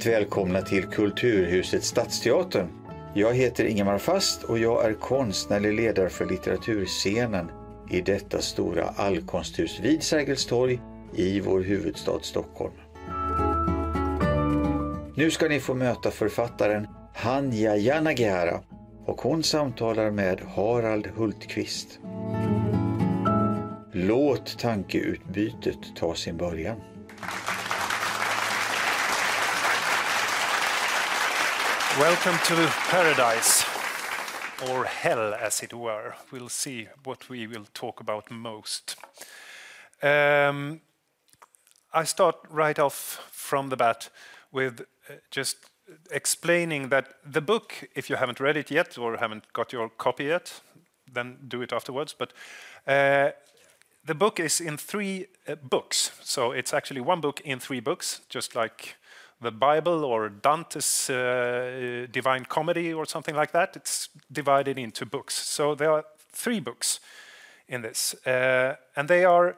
varmt välkomna till Kulturhuset Stadsteatern. Jag heter Ingemar Fast och jag är konstnärlig ledare för litteraturscenen i detta stora allkonsthus vid Sergels torg i vår huvudstad Stockholm. Nu ska ni få möta författaren Hanja Yanagihara och hon samtalar med Harald Hultqvist. Låt tankeutbytet ta sin början. Welcome to paradise, or hell as it were. We'll see what we will talk about most. Um, I start right off from the bat with uh, just explaining that the book, if you haven't read it yet or haven't got your copy yet, then do it afterwards. But uh, the book is in three uh, books. So it's actually one book in three books, just like the Bible or Dante's uh, Divine Comedy or something like that. It's divided into books. So there are three books in this. Uh, and they are,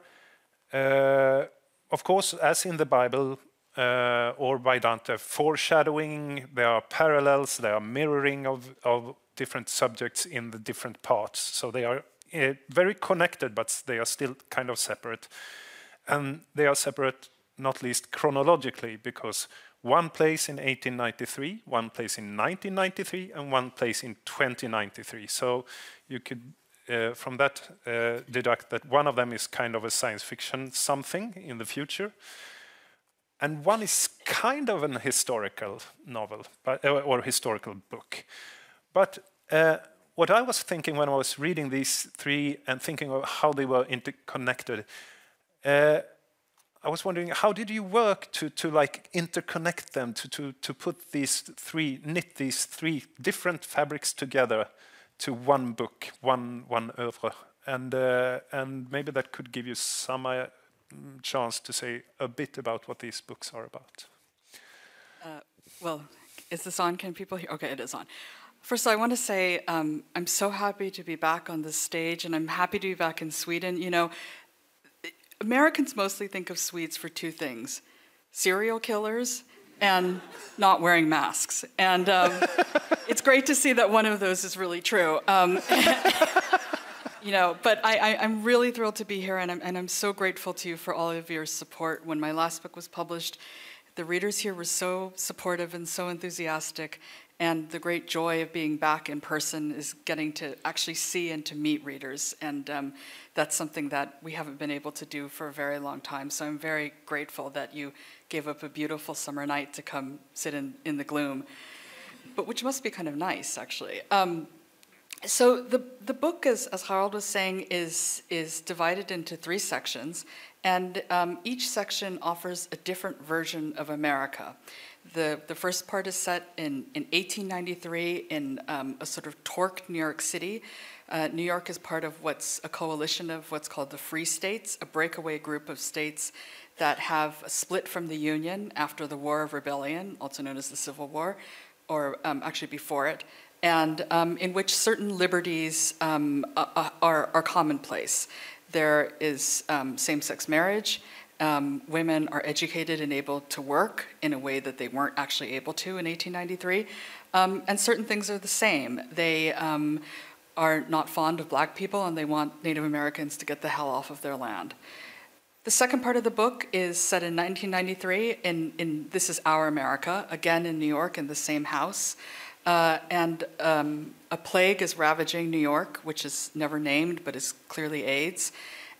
uh, of course, as in the Bible uh, or by Dante, foreshadowing, there are parallels, there are mirroring of, of different subjects in the different parts. So they are uh, very connected, but they are still kind of separate. And they are separate not least chronologically, because one place in 1893, one place in 1993, and one place in 2093. So you could, uh, from that, uh, deduct that one of them is kind of a science fiction something in the future, and one is kind of an historical novel but, uh, or historical book. But uh, what I was thinking when I was reading these three and thinking of how they were interconnected, uh, I was wondering how did you work to, to like interconnect them, to, to, to put these three, knit these three different fabrics together to one book, one, one oeuvre? And, uh, and maybe that could give you some uh, chance to say a bit about what these books are about. Uh, well, is this on? Can people hear? Okay, it is on. First, all I want to say um, I'm so happy to be back on this stage, and I'm happy to be back in Sweden. You know, Americans mostly think of Swedes for two things serial killers and not wearing masks. And um, it's great to see that one of those is really true. Um, you know, but I, am really thrilled to be here, and I'm, and I'm so grateful to you for all of your support. When my last book was published, the readers here were so supportive and so enthusiastic, and the great joy of being back in person is getting to actually see and to meet readers. And um, that's something that we haven't been able to do for a very long time. So I'm very grateful that you gave up a beautiful summer night to come sit in, in the gloom, but which must be kind of nice, actually. Um, so the, the book, as, as Harold was saying, is, is divided into three sections, and um, each section offers a different version of America. The, the first part is set in, in 1893 in um, a sort of torqued New York City. Uh, New York is part of what's a coalition of what's called the Free States, a breakaway group of states that have split from the Union after the War of Rebellion, also known as the Civil War, or um, actually before it, and um, in which certain liberties um, are, are commonplace. There is um, same sex marriage, um, women are educated and able to work in a way that they weren't actually able to in 1893. Um, and certain things are the same. They um, are not fond of black people and they want Native Americans to get the hell off of their land. The second part of the book is set in 1993 in, in This Is Our America, again in New York in the same house. Uh, and um, a plague is ravaging New York, which is never named but is clearly AIDS.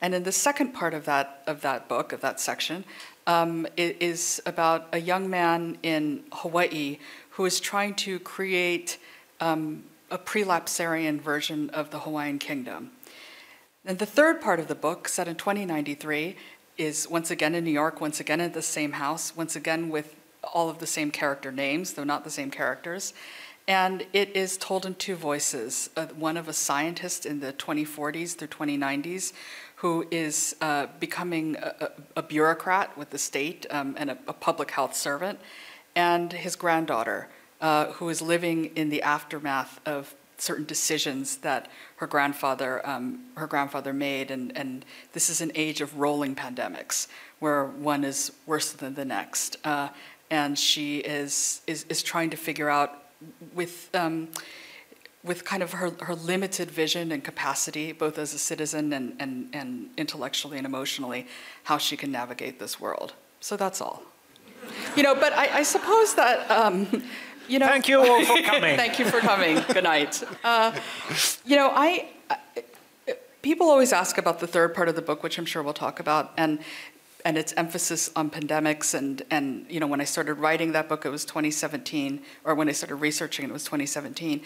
And in the second part of that, of that book, of that section, um, it is about a young man in Hawaii who is trying to create um, a prelapsarian version of the Hawaiian kingdom. And the third part of the book, set in 2093, is once again in New York, once again in the same house, once again with all of the same character names, though not the same characters. And it is told in two voices uh, one of a scientist in the 2040s through 2090s who is uh, becoming a, a, bureaucrat with the state um, and a, a, public health servant, and his granddaughter, uh, who is living in the aftermath of certain decisions that her grandfather, um, her grandfather made. And, and this is an age of rolling pandemics, where one is worse than the next. Uh, and she is is, is trying to figure out with. Um, with kind of her, her limited vision and capacity, both as a citizen and, and, and intellectually and emotionally, how she can navigate this world. So that's all. You know, but I, I suppose that um, you know. Thank you all for coming. thank you for coming. Good night. Uh, you know, I. People always ask about the third part of the book, which I'm sure we'll talk about, and and its emphasis on pandemics. And and you know, when I started writing that book, it was 2017, or when I started researching, it was 2017.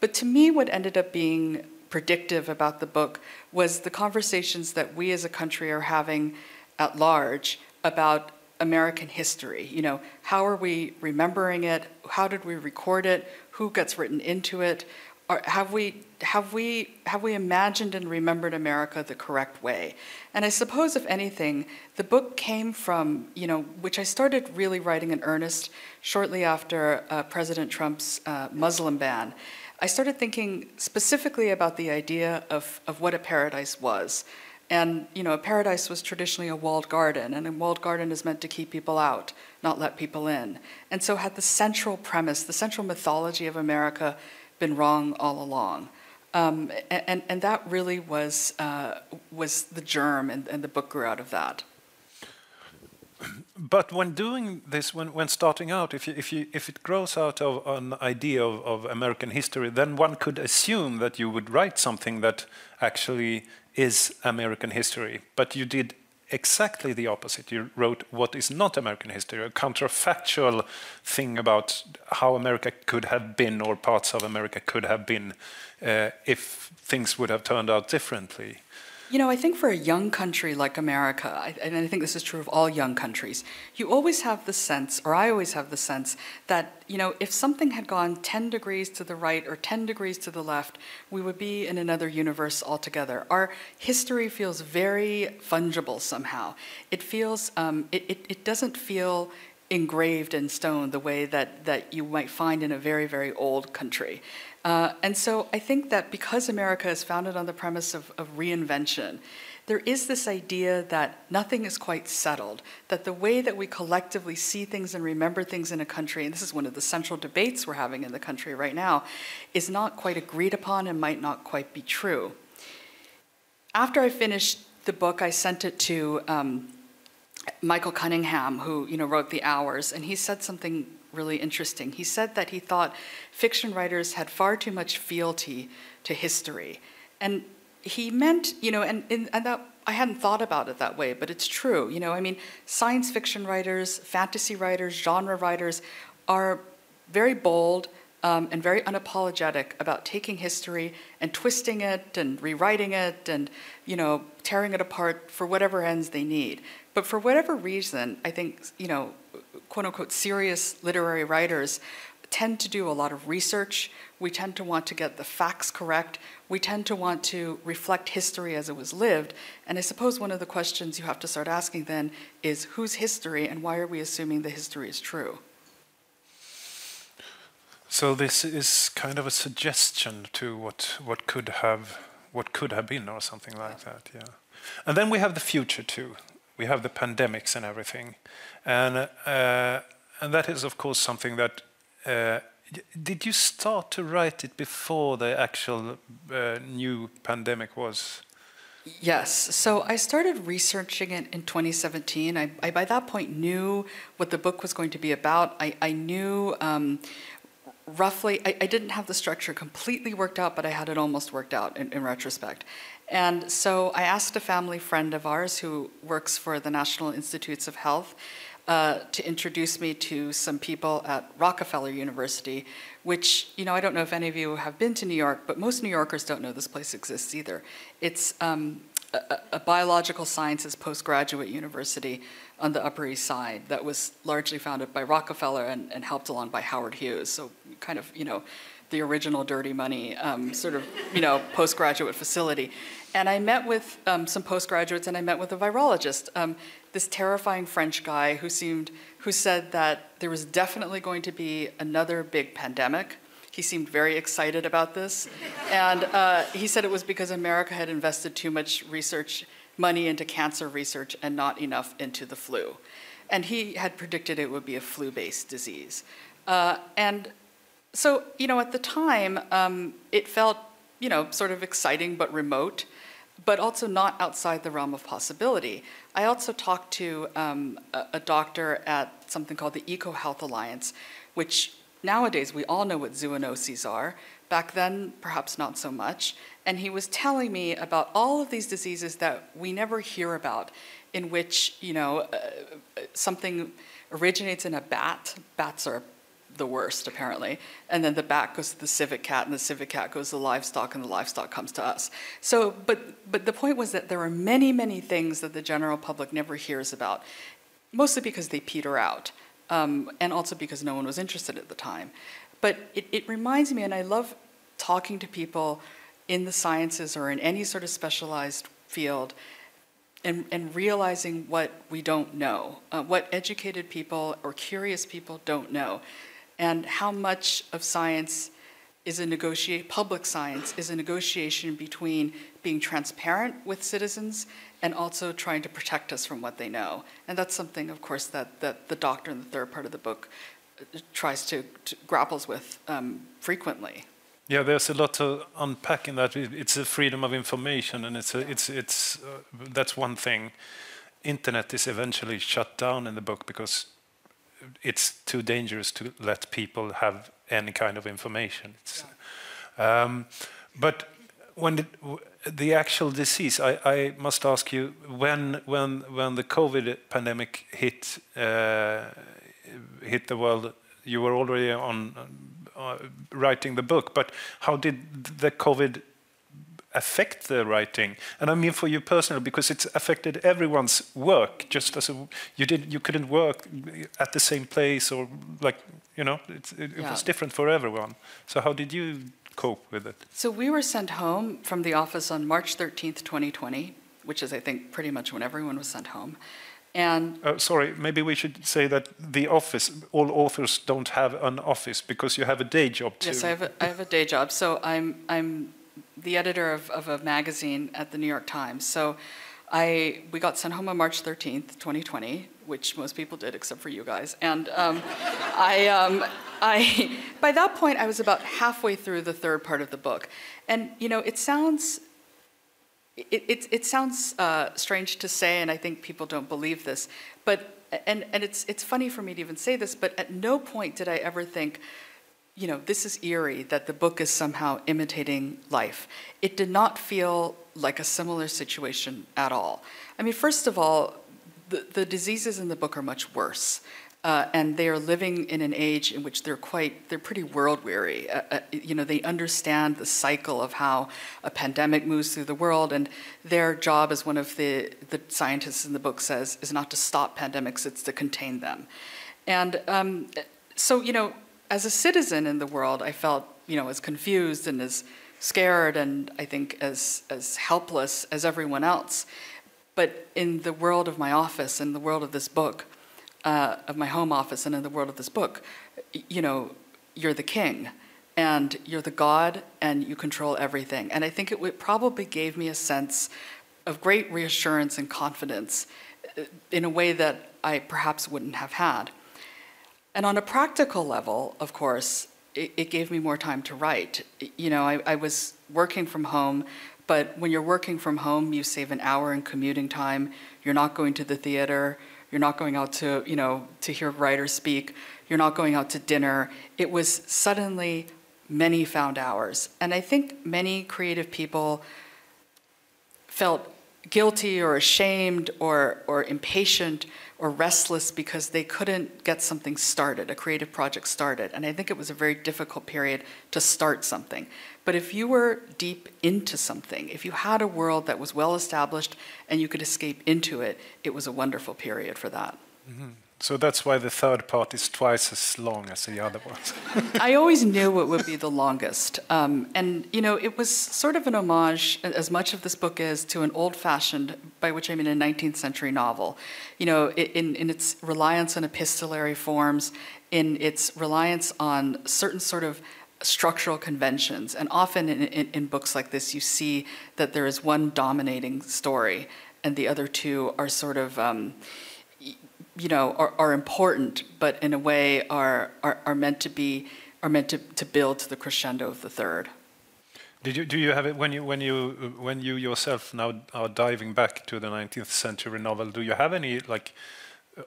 But to me, what ended up being predictive about the book was the conversations that we as a country are having at large about American history. You know, how are we remembering it? How did we record it? Who gets written into it? Or have we have we have we imagined and remembered America the correct way? And I suppose, if anything, the book came from you know, which I started really writing in earnest shortly after uh, President Trump's uh, Muslim ban. I started thinking specifically about the idea of, of what a paradise was. And you know, a paradise was traditionally a walled garden, and a walled garden is meant to keep people out, not let people in. And so, had the central premise, the central mythology of America, been wrong all along? Um, and, and that really was uh, was the germ, and, and the book grew out of that. But when doing this, when, when starting out, if, you, if, you, if it grows out of an idea of, of American history, then one could assume that you would write something that actually is American history. But you did exactly the opposite. You wrote what is not American history, a counterfactual thing about how America could have been or parts of America could have been uh, if things would have turned out differently. You know, I think for a young country like America, and I think this is true of all young countries, you always have the sense, or I always have the sense, that, you know, if something had gone 10 degrees to the right or 10 degrees to the left, we would be in another universe altogether. Our history feels very fungible somehow. It feels, um, it, it, it doesn't feel engraved in stone the way that, that you might find in a very, very old country. Uh, and so I think that because America is founded on the premise of, of reinvention, there is this idea that nothing is quite settled, that the way that we collectively see things and remember things in a country, and this is one of the central debates we're having in the country right now, is not quite agreed upon and might not quite be true. After I finished the book, I sent it to um, Michael Cunningham, who you know wrote The Hours, and he said something really interesting. He said that he thought fiction writers had far too much fealty to history, and he meant you know, and and, and that I hadn't thought about it that way, but it's true. You know, I mean, science fiction writers, fantasy writers, genre writers are very bold um, and very unapologetic about taking history and twisting it and rewriting it and you know tearing it apart for whatever ends they need. But for whatever reason, I think, you know, quote unquote, serious literary writers tend to do a lot of research. We tend to want to get the facts correct. We tend to want to reflect history as it was lived. And I suppose one of the questions you have to start asking then is whose history and why are we assuming the history is true? So this is kind of a suggestion to what what could have what could have been or something like that, yeah. And then we have the future too we have the pandemics and everything. And, uh, and that is, of course, something that. Uh, did you start to write it before the actual uh, new pandemic was? Yes. So I started researching it in 2017. I, I, by that point knew what the book was going to be about. I, I knew um, roughly, I, didn't have the structure completely worked out, but I had it almost worked out in, in retrospect. And so I asked a family friend of ours who works for the National Institutes of Health uh, to introduce me to some people at Rockefeller University, which, you know, I don't know if any of you have been to New York, but most New Yorkers don't know this place exists either. It's um, a, a, biological sciences postgraduate university on the Upper East Side that was largely founded by Rockefeller and, and helped along by Howard Hughes. So kind of, you know, the original dirty money um, sort of, you know, postgraduate facility. And I met with um, some postgraduates and I met with a virologist, um, this terrifying French guy who seemed, who said that there was definitely going to be another big pandemic. He seemed very excited about this. And uh, he said it was because America had invested too much research money into cancer research and not enough into the flu. and he had predicted it would be a flu-based disease. Uh, and so, you know, at the time, um, it felt, you know, sort of exciting but remote, but also not outside the realm of possibility. I also talked to um, a, a doctor at something called the Eco Health Alliance, which nowadays we all know what zoonoses are. Back then, perhaps not so much. And he was telling me about all of these diseases that we never hear about, in which, you know, uh, something originates in a bat. Bats are the worst, apparently. And then the bat goes to the civet cat, and the civet cat goes to the livestock, and the livestock comes to us. So, but, but the point was that there are many, many things that the general public never hears about, mostly because they peter out, um, and also because no one was interested at the time. But it, it reminds me, and I love talking to people in the sciences or in any sort of specialized field and, and realizing what we don't know, uh, what educated people or curious people don't know, and how much of science is a negotiate public science is a negotiation between being transparent with citizens and also trying to protect us from what they know. And that's something, of course, that, that the doctor in the third part of the book tries to, to grapples with um, frequently. Yeah, there's a lot to unpack in that. It's a freedom of information, and it's a, it's it's uh, that's one thing. Internet is eventually shut down in the book because it's too dangerous to let people have any kind of information. Yeah. Um, but when the, the, actual disease, I, I, must ask you, when when when the COVID pandemic hit uh, hit the world, you were already on uh, writing the book, but how did the COVID affect the writing? And I mean for you personally, because it's affected everyone's work. Just as a, you did, you couldn't work at the same place, or like you know, it, it yeah. was different for everyone. So how did you cope with it? So we were sent home from the office on March 13th, 2020, which is I think pretty much when everyone was sent home. And uh, sorry, maybe we should say that the office, all authors don't have an office because you have a day job too. Yes, I have a, I have a day job. So I'm, I'm the editor of, of a magazine at the New York Times. So I, we got sent home on March 13th, 2020, which most people did except for you guys. And um, I, um, I, by that point, I was about halfway through the third part of the book. And, you know, it sounds it, it, it sounds uh, strange to say, and I think people don't believe this, but and, and it's, it's funny for me to even say this, but at no point did I ever think, you know, this is eerie that the book is somehow imitating life. It did not feel like a similar situation at all. I mean, first of all, the, the diseases in the book are much worse. Uh, and they are living in an age in which they're quite they're pretty world weary uh, uh, you know they understand the cycle of how a pandemic moves through the world and their job as one of the the scientists in the book says is not to stop pandemics it's to contain them and um, so you know as a citizen in the world i felt you know as confused and as scared and i think as as helpless as everyone else but in the world of my office in the world of this book uh, of my home office and in the world of this book, you know, you're the king and you're the god and you control everything. And I think it probably gave me a sense of great reassurance and confidence uh, in a way that I perhaps wouldn't have had. And on a practical level, of course, it, it gave me more time to write. You know, I, I was working from home, but when you're working from home, you save an hour in commuting time. You're not going to the theater you're not going out to, you know, to hear writers speak. You're not going out to dinner. It was suddenly many found hours. And I think many creative people felt guilty or ashamed or, or impatient or restless because they couldn't get something started, a creative project started. And I think it was a very difficult period to start something. But if you were deep into something, if you had a world that was well established and you could escape into it, it was a wonderful period for that. Mm-hmm. So that's why the third part is twice as long as the other ones. I always knew it would be the longest. Um, and, you know, it was sort of an homage, as much of this book is, to an old fashioned, by which I mean a 19th century novel. You know, in, in its reliance on epistolary forms, in its reliance on certain sort of structural conventions. And often in, in, in, books like this, you see that there is one dominating story, and the other two are sort of um, you know, are, are important, but in a way are, are, are meant to be, are meant to, to build to the crescendo of the third. Did you, do you have it when you when you when you yourself now are diving back to the 19th century novel? Do you have any like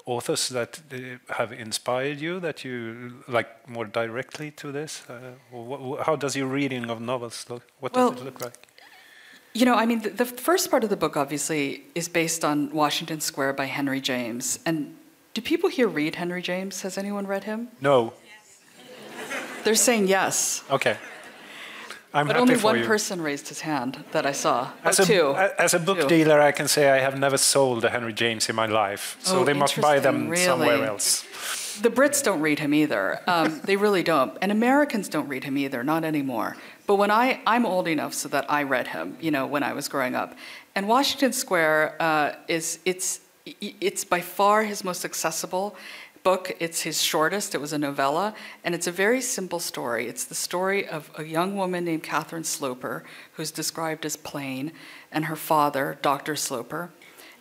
authors that uh, have inspired you that you like more directly to this? Uh, what, how does your reading of novels look? What does it look like? You know, I mean, the, the, first part of the book obviously is based on Washington Square by Henry James. And do people here read Henry James? Has anyone read him? No. They're saying yes. Okay. I'm but only one you. person raised his hand that I saw. As oh, a, two. As a book two. dealer, I can say I have never sold a Henry James in my life, so oh, they must buy them really? somewhere else. The Brits don't read him either. Um, they really don't, and Americans don't read him either, not anymore. But when I, I'm old enough so that I read him, you know, when I was growing up, and Washington Square uh, is it's it's by far his most accessible book. It's his shortest. It was a novella, and it's a very simple story. It's the story of a young woman named Catherine Sloper, who's described as plain, and her father, Dr. Sloper.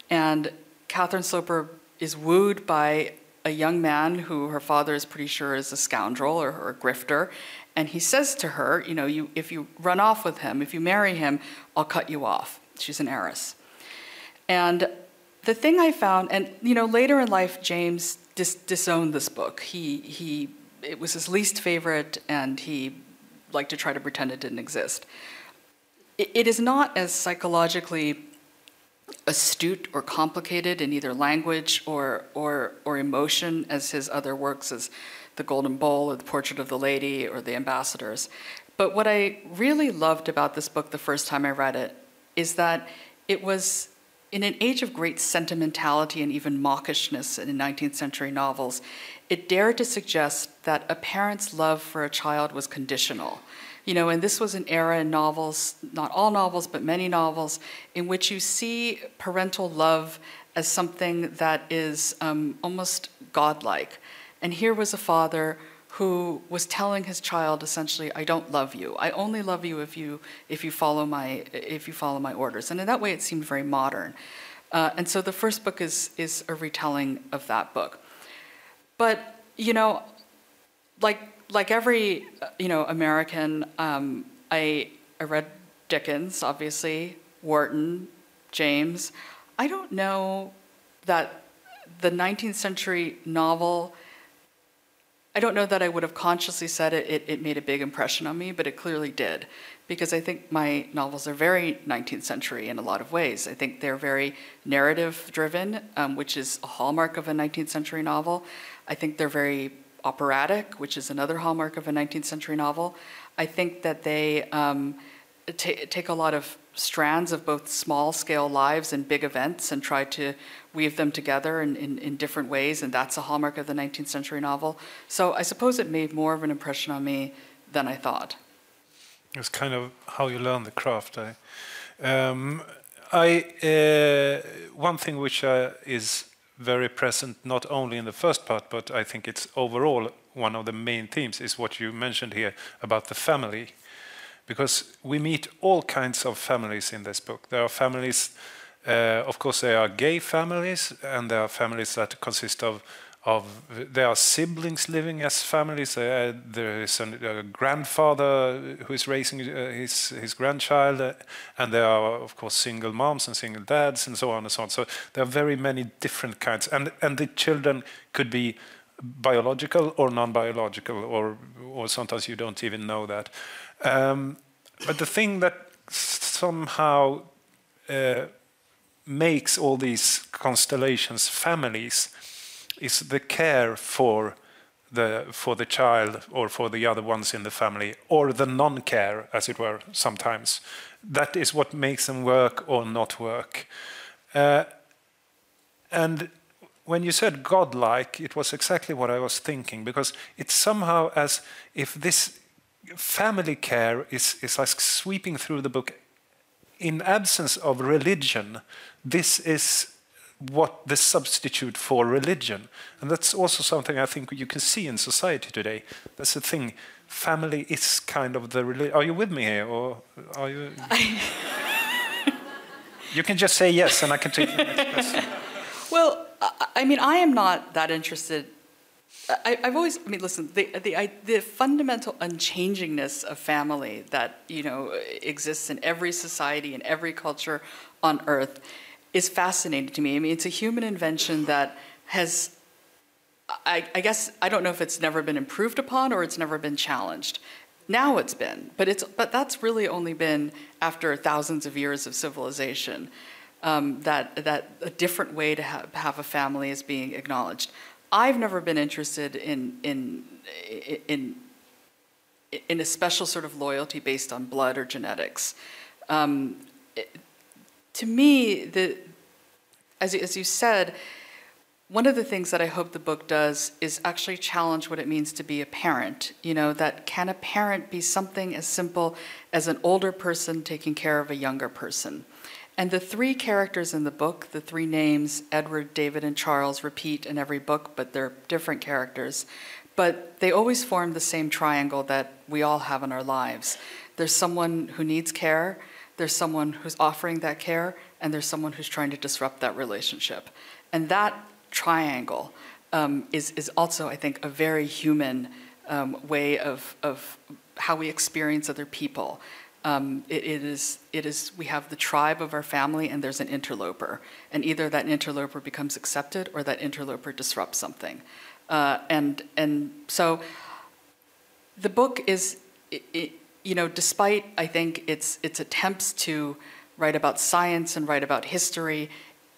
And Catherine Sloper is wooed by a young man who her father is pretty sure is a scoundrel or, or a grifter. And he says to her, you know, you, if you run off with him, if you marry him, I'll cut you off. She's an heiress. And the thing I found, and you know, later in life, James dis- disowned this book. He, he, it was his least favorite, and he liked to try to pretend it didn't exist. it, it is not as psychologically astute or complicated in either language or, or, or emotion as his other works, as The Golden Bowl or The Portrait of the Lady or The Ambassadors. But what I really loved about this book the first time I read it is that it was in an age of great sentimentality and even mawkishness in 19th century novels, it dared to suggest that a parent's love for a child was conditional. You know, and this was an era in novels, not all novels, but many novels, in which you see parental love as something that is um, almost godlike. And here was a father who was telling his child essentially, "I don't love you. I only love you if you if you follow my if you follow my orders." And in that way, it seemed very modern. Uh, and so the first book is is a retelling of that book. But you know, like like every you know American, um, I I read Dickens, obviously, Wharton, James. I don't know that the 19th century novel I don't know that I would have consciously said it, it, it, made a big impression on me, but it clearly did. Because I think my novels are very 19th century in a lot of ways. I think they're very narrative driven, um, which is a hallmark of a 19th century novel. I think they're very operatic, which is another hallmark of a 19th century novel. I think that they um, take a lot of strands of both small scale lives and big events and try to weave them together in, in, in, different ways, and that's a hallmark of the 19th century novel. So I suppose it made more of an impression on me than I thought. It's kind of how you learn the craft. I, um, I uh, one thing which uh, is very present not only in the first part, but I think it's overall one of the main themes is what you mentioned here about the family because we meet all kinds of families in this book. There are families, uh, of course, there are gay families, and there are families that consist of of there are siblings living as families. Uh, there is a grandfather who is raising uh, his his grandchild, uh, and there are of course single moms and single dads and so on and so on. So there are very many different kinds, and and the children could be biological or non-biological, or or sometimes you don't even know that. Um, but the thing that somehow uh, makes all these constellations families is the care for the for the child or for the other ones in the family or the non-care as it were sometimes. That is what makes them work or not work. Uh, and when you said godlike it was exactly what i was thinking because it's somehow as if this family care is, is like sweeping through the book. In absence of religion, this is what the substitute for religion. And that's also something I think you can see in society today. That's the thing. Family is kind of the religion. Are you with me here, or are you? you can just say yes, and I can take the next question. Well, I, I mean, I am not that interested. I, have always, I mean, listen, the, the, the fundamental unchangingness of family that, you know, exists in every society, in every culture on earth is fascinating to me. I mean, it's a human invention that has, I, I guess, I don't know if it's never been improved upon or it's never been challenged. Now it's been, but, it's, but that's really only been after thousands of years of civilization um, that, that a different way to have, have a family is being acknowledged. I've never been interested in, in, in, in a special sort of loyalty based on blood or genetics. Um, it, to me, the, as, as you said, one of the things that I hope the book does is actually challenge what it means to be a parent. You know, that can a parent be something as simple as an older person taking care of a younger person? And the three characters in the book, the three names, Edward, David, and Charles, repeat in every book, but they're different characters. But they always form the same triangle that we all have in our lives. There's someone who needs care, there's someone who's offering that care, and there's someone who's trying to disrupt that relationship. And that triangle um, is, is also, I think, a very human um, way of, of how we experience other people. Um, it, it, is, it is, we have the tribe of our family and there's an interloper. And either that interloper becomes accepted or that interloper disrupts something. Uh, and, and so the book is, it, it, you know, despite I think its, its attempts to write about science and write about history,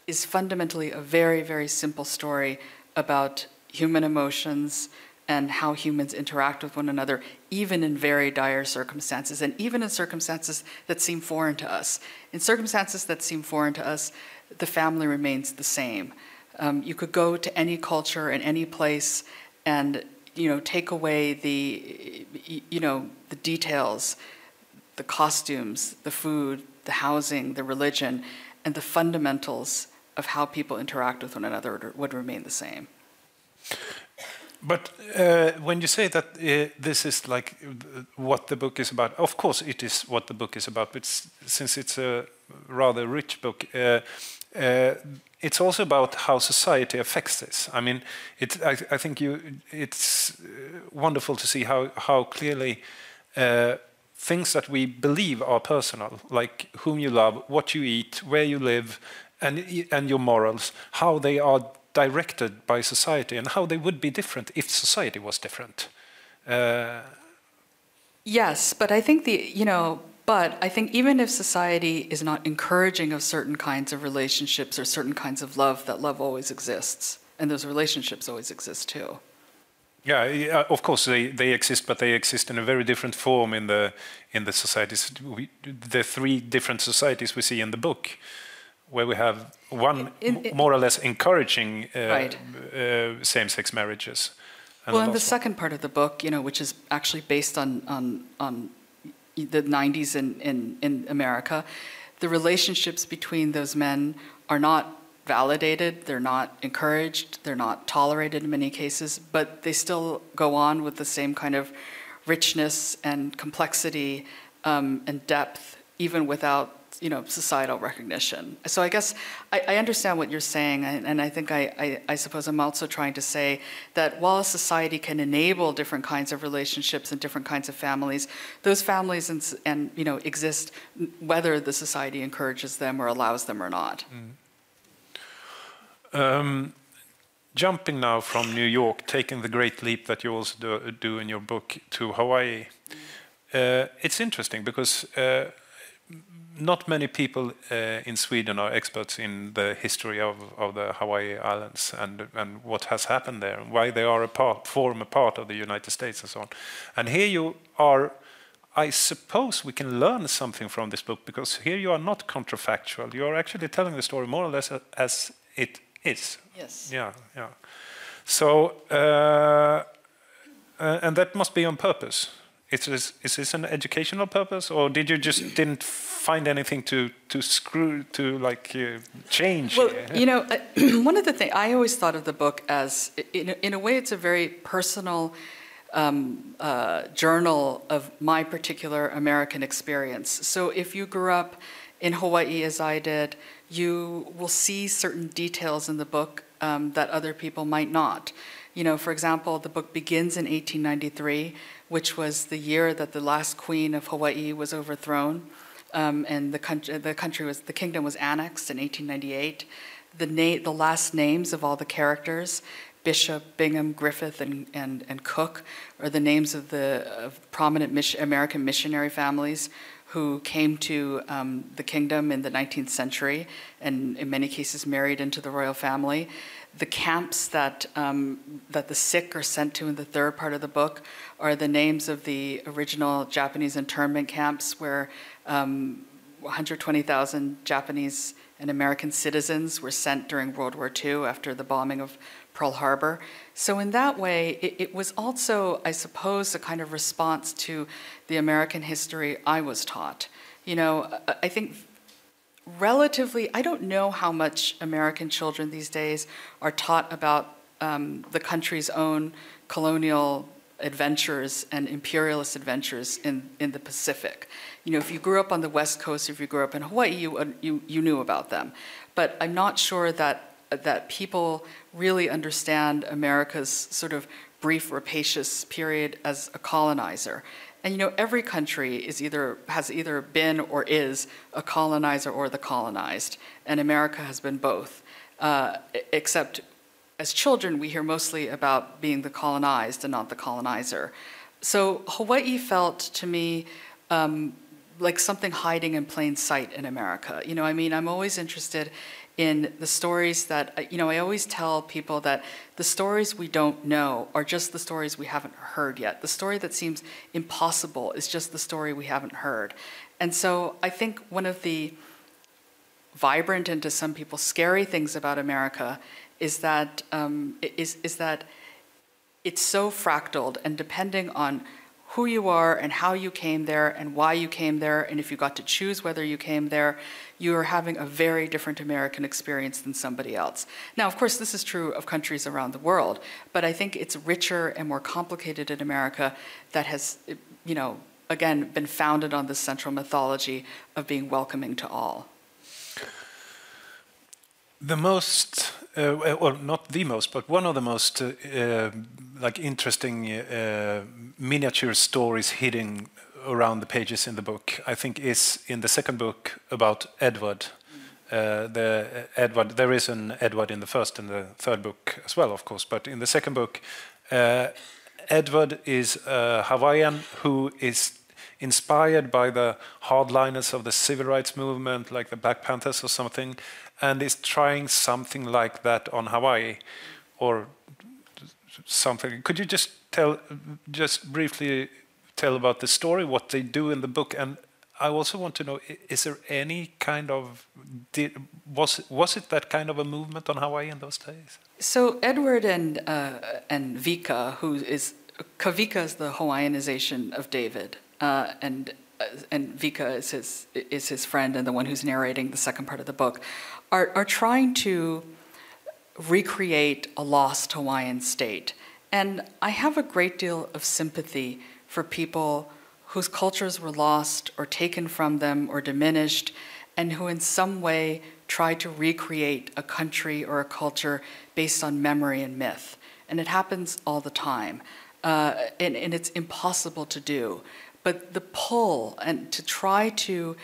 is fundamentally a very, very simple story about human emotions, and how humans interact with one another, even in very dire circumstances, and even in circumstances that seem foreign to us. In circumstances that seem foreign to us, the family remains the same. Um, you could go to any culture and any place and you know take away the you know the details the costumes the food the housing the religion and the fundamentals of how people interact with one another would remain the same but uh, when you say that uh, this is like what the book is about, of course it is what the book is about. But since it's a rather rich book, uh, uh it's also about how society affects this. I mean, it, I, I, think you, it's uh, wonderful to see how how clearly uh, things that we believe are personal, like whom you love, what you eat, where you live, and and your morals, how they are directed by society and how they would be different if society was different. Uh, yes, but I think the, you know, but I think even if society is not encouraging of certain kinds of relationships or certain kinds of love, that love always exists. And those relationships always exist too. Yeah, of course they, they exist, but they exist in a very different form in the in the societies. We, the three different societies we see in the book where we have one more or less encouraging uh, right. uh, same-sex marriages. well, in the second part of the book, you know, which is actually based on on on the 90s in, in, in America, the relationships between those men are not validated, they're not encouraged, they're not tolerated in many cases, but they still go on with the same kind of richness and complexity um, and depth, even without you know, societal recognition. So I guess I, I understand what you're saying, and, and I think I, I, I, suppose I'm also trying to say that while a society can enable different kinds of relationships and different kinds of families, those families and, and you know, exist whether the society encourages them or allows them or not. Mm. Um, jumping now from New York, taking the great leap that you also do, do in your book to Hawaii, uh, it's interesting because uh, not many people uh, in Sweden are experts in the history of, of the Hawaii Islands and, and what has happened there, and why they are a part, form a part of the United States and so on. And here you are, I suppose we can learn something from this book because here you are not contrafactual. You are actually telling the story more or less as it is. Yes. Yeah, yeah. So, uh, uh, and that must be on purpose. Is this, is this an educational purpose, or did you just didn't find anything to to screw to like uh, change? Well, you know, one of the things I always thought of the book as, in a, in a way, it's a very personal um, uh, journal of my particular American experience. So if you grew up in Hawaii as I did, you will see certain details in the book um, that other people might not. You know, for example, the book begins in 1893, which was the year that the last queen of Hawaii was overthrown, um, and the country, the country was, the kingdom was annexed in 1898. The, the last names of all the characters, Bishop, Bingham, Griffith, and, and, and Cook, are the names of the of prominent American missionary families who came to um, the kingdom in the 19th century and in many cases married into the royal family. The camps that, um, that the sick are sent to in the third part of the book are the names of the original Japanese internment camps where um, 120,000 Japanese and American citizens were sent during World War II after the bombing of Pearl Harbor. So, in that way, it, it, was also, I suppose, a kind of response to the American history I was taught. You know, I think relatively, I don't know how much American children these days are taught about um, the country's own colonial adventures and imperialist adventures in, in the Pacific. You know, if you grew up on the West Coast, if you grew up in Hawaii, you, you, you knew about them. But I'm not sure that that people really understand America's sort of brief rapacious period as a colonizer. And you know, every country is either has either been or is a colonizer or the colonized, and America has been both. Uh, except, as children, we hear mostly about being the colonized and not the colonizer. So Hawaii felt to me um, like something hiding in plain sight in America. You know, I mean, I'm always interested in the stories that, uh, you know, I always tell people that the stories we don't know are just the stories we haven't heard yet. The story that seems impossible is just the story we haven't heard. And so I think one of the vibrant and to some people scary things about America is that um, is, is that it's so fractaled and depending on who you are and how you came there and why you came there, and if you got to choose whether you came there, you are having a very different American experience than somebody else. Now, of course, this is true of countries around the world, but I think it's richer and more complicated in America that has, you know, again, been founded on this central mythology of being welcoming to all. The most, uh, well, not the most, but one of the most uh, uh like interesting uh, miniature stories hidden around the pages in the book, I think, is in the second book about Edward. Uh, the Edward, there is an Edward in the first and the third book as well, of course. But in the second book, uh, Edward is a Hawaiian who is inspired by the hardliners of the civil rights movement, like the Black Panthers or something, and is trying something like that on Hawaii, or something. Could you just tell, just briefly tell about the story, what they do in the book, and I also want to know: is there any kind of did, was was it that kind of a movement on Hawaii in those days? So Edward and uh, and Vika, who is Kavika, is the Hawaiianization of David, uh, and uh, and Vika is his is his friend and the one who's narrating the second part of the book, are are trying to recreate a lost Hawaiian state. And I have a great deal of sympathy for people whose cultures were lost or taken from them or diminished, and who in some way try to recreate a country or a culture based on memory and myth. And it happens all the time. Uh, and, and it's impossible to do. But the pull and to try to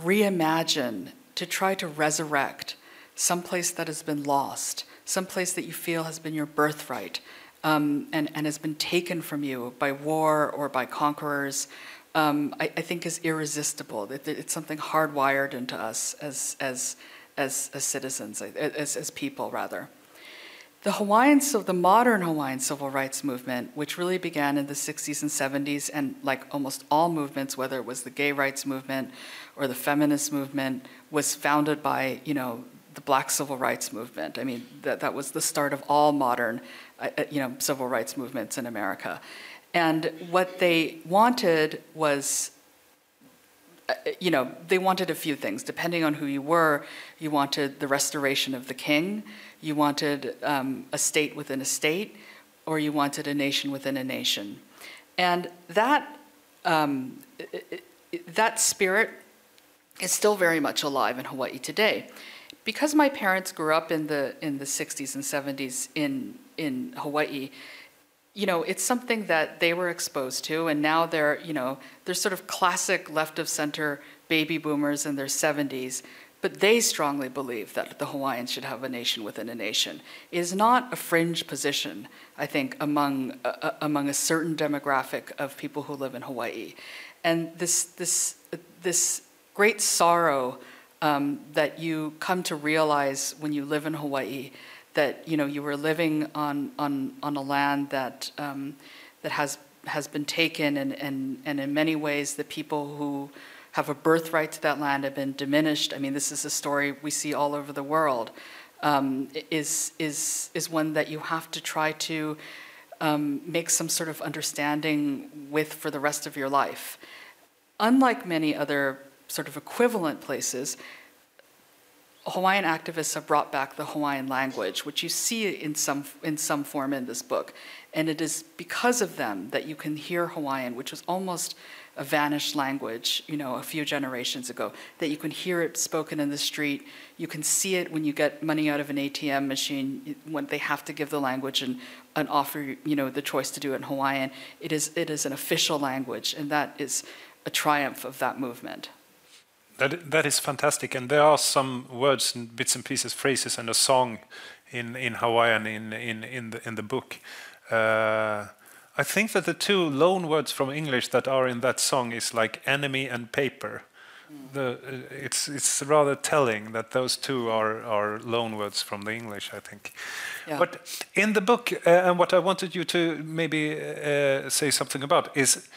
reimagine, to try to resurrect someplace that has been lost, someplace that you feel has been your birthright um, and, and has been taken from you by war or by conquerors, um, I, I, think is irresistible. It, it's something hardwired into us as, as, as, as citizens, as, as people, rather. The Hawaiian, so the modern Hawaiian civil rights movement, which really began in the 60s and 70s, and like almost all movements, whether it was the gay rights movement or the feminist movement, was founded by you know the black civil rights movement. I mean, that, that was the start of all modern, uh, uh, you know, civil rights movements in America. And what they wanted was, you know, they wanted a few things. Depending on who you were, you wanted the restoration of the king, you wanted um, a state within a state, or you wanted a nation within a nation. And that, um, that spirit is still very much alive in Hawaii today. Because my parents grew up in the in the 60s and 70s in in Hawaii, you know, it's something that they were exposed to, and now they're, you know, they're sort of classic left of center baby boomers in their 70s, but they strongly believe that the Hawaiians should have a nation within a nation. It is not a fringe position, I think, among, among a certain demographic of people who live in Hawaii. And this, this, this great sorrow um, that you come to realize when you live in Hawaii that you know you were living on on on a land that um, that has has been taken and, and and in many ways the people who have a birthright to that land have been diminished. I mean, this is a story we see all over the world. Um, is is is one that you have to try to um, make some sort of understanding with for the rest of your life. Unlike many other sort of equivalent places, Hawaiian activists have brought back the Hawaiian language, which you see in some, in some form in this book. And it is because of them that you can hear Hawaiian, which was almost a vanished language, you know, a few generations ago, that you can hear it spoken in the street. You can see it when you get money out of an ATM machine, when they have to give the language and, and offer, you know, the choice to do it in Hawaiian. It is, it is an official language, and that is a triumph of that movement. That, that is fantastic. And there are some words and bits and pieces, phrases, and a song in, in Hawaiian in, in, in, the, in the book. Uh, I think that the two loan words from English that are in that song is like enemy and paper. Mm. The, uh, it's, it's rather telling that those two are, are loan words from the English, I think. Yeah. But in the book, uh, and what I wanted you to maybe uh, say something about is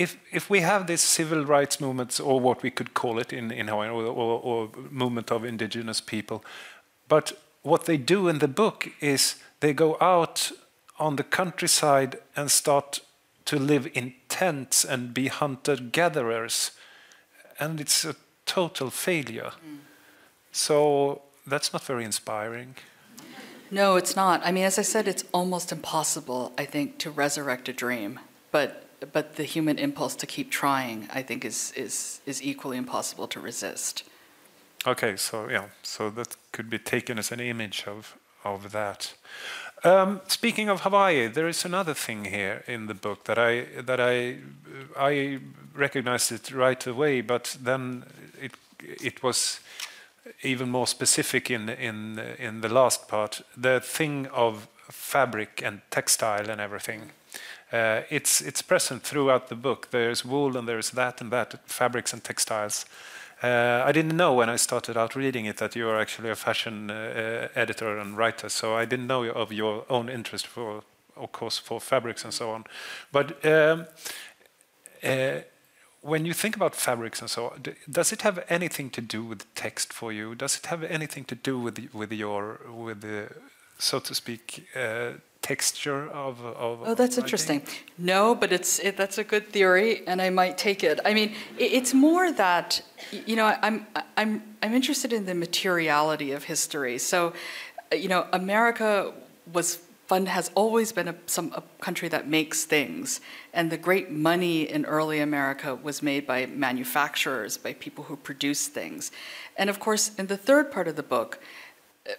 if if we have this civil rights movement, or what we could call it in in Hawaii, or, or, or, movement of indigenous people, but what they do in the book is they go out on the countryside and start to live in tents and be hunter gatherers, and it's a total failure. Mm. So that's not very inspiring. No, it's not. I mean, as I said, it's almost impossible, I think, to resurrect a dream. But but the human impulse to keep trying, I think, is is is equally impossible to resist. Okay, so yeah, so that could be taken as an image of of that. Um, speaking of Hawaii, there is another thing here in the book that I that I I recognized it right away, but then it it was even more specific in in in the last part. The thing of fabric and textile and everything. Uh, it's it's present throughout the book. There's wool and there's that and that, fabrics and textiles. Uh, I didn't know when I started out reading it that you are actually a fashion uh, editor and writer, so I didn't know of your own interest for, of course, for fabrics and so on. But um, uh, when you think about fabrics and so on, does it have anything to do with text for you? Does it have anything to do with with your with the so to speak uh, texture of, of oh that's interesting. No but it's it, that's a good theory and i might take it. I mean it, it's more that you know i'm i'm i'm interested in the materiality of history. So you know america was fun has always been a, some, a country that makes things and the great money in early america was made by manufacturers by people who produce things. And of course in the third part of the book uh,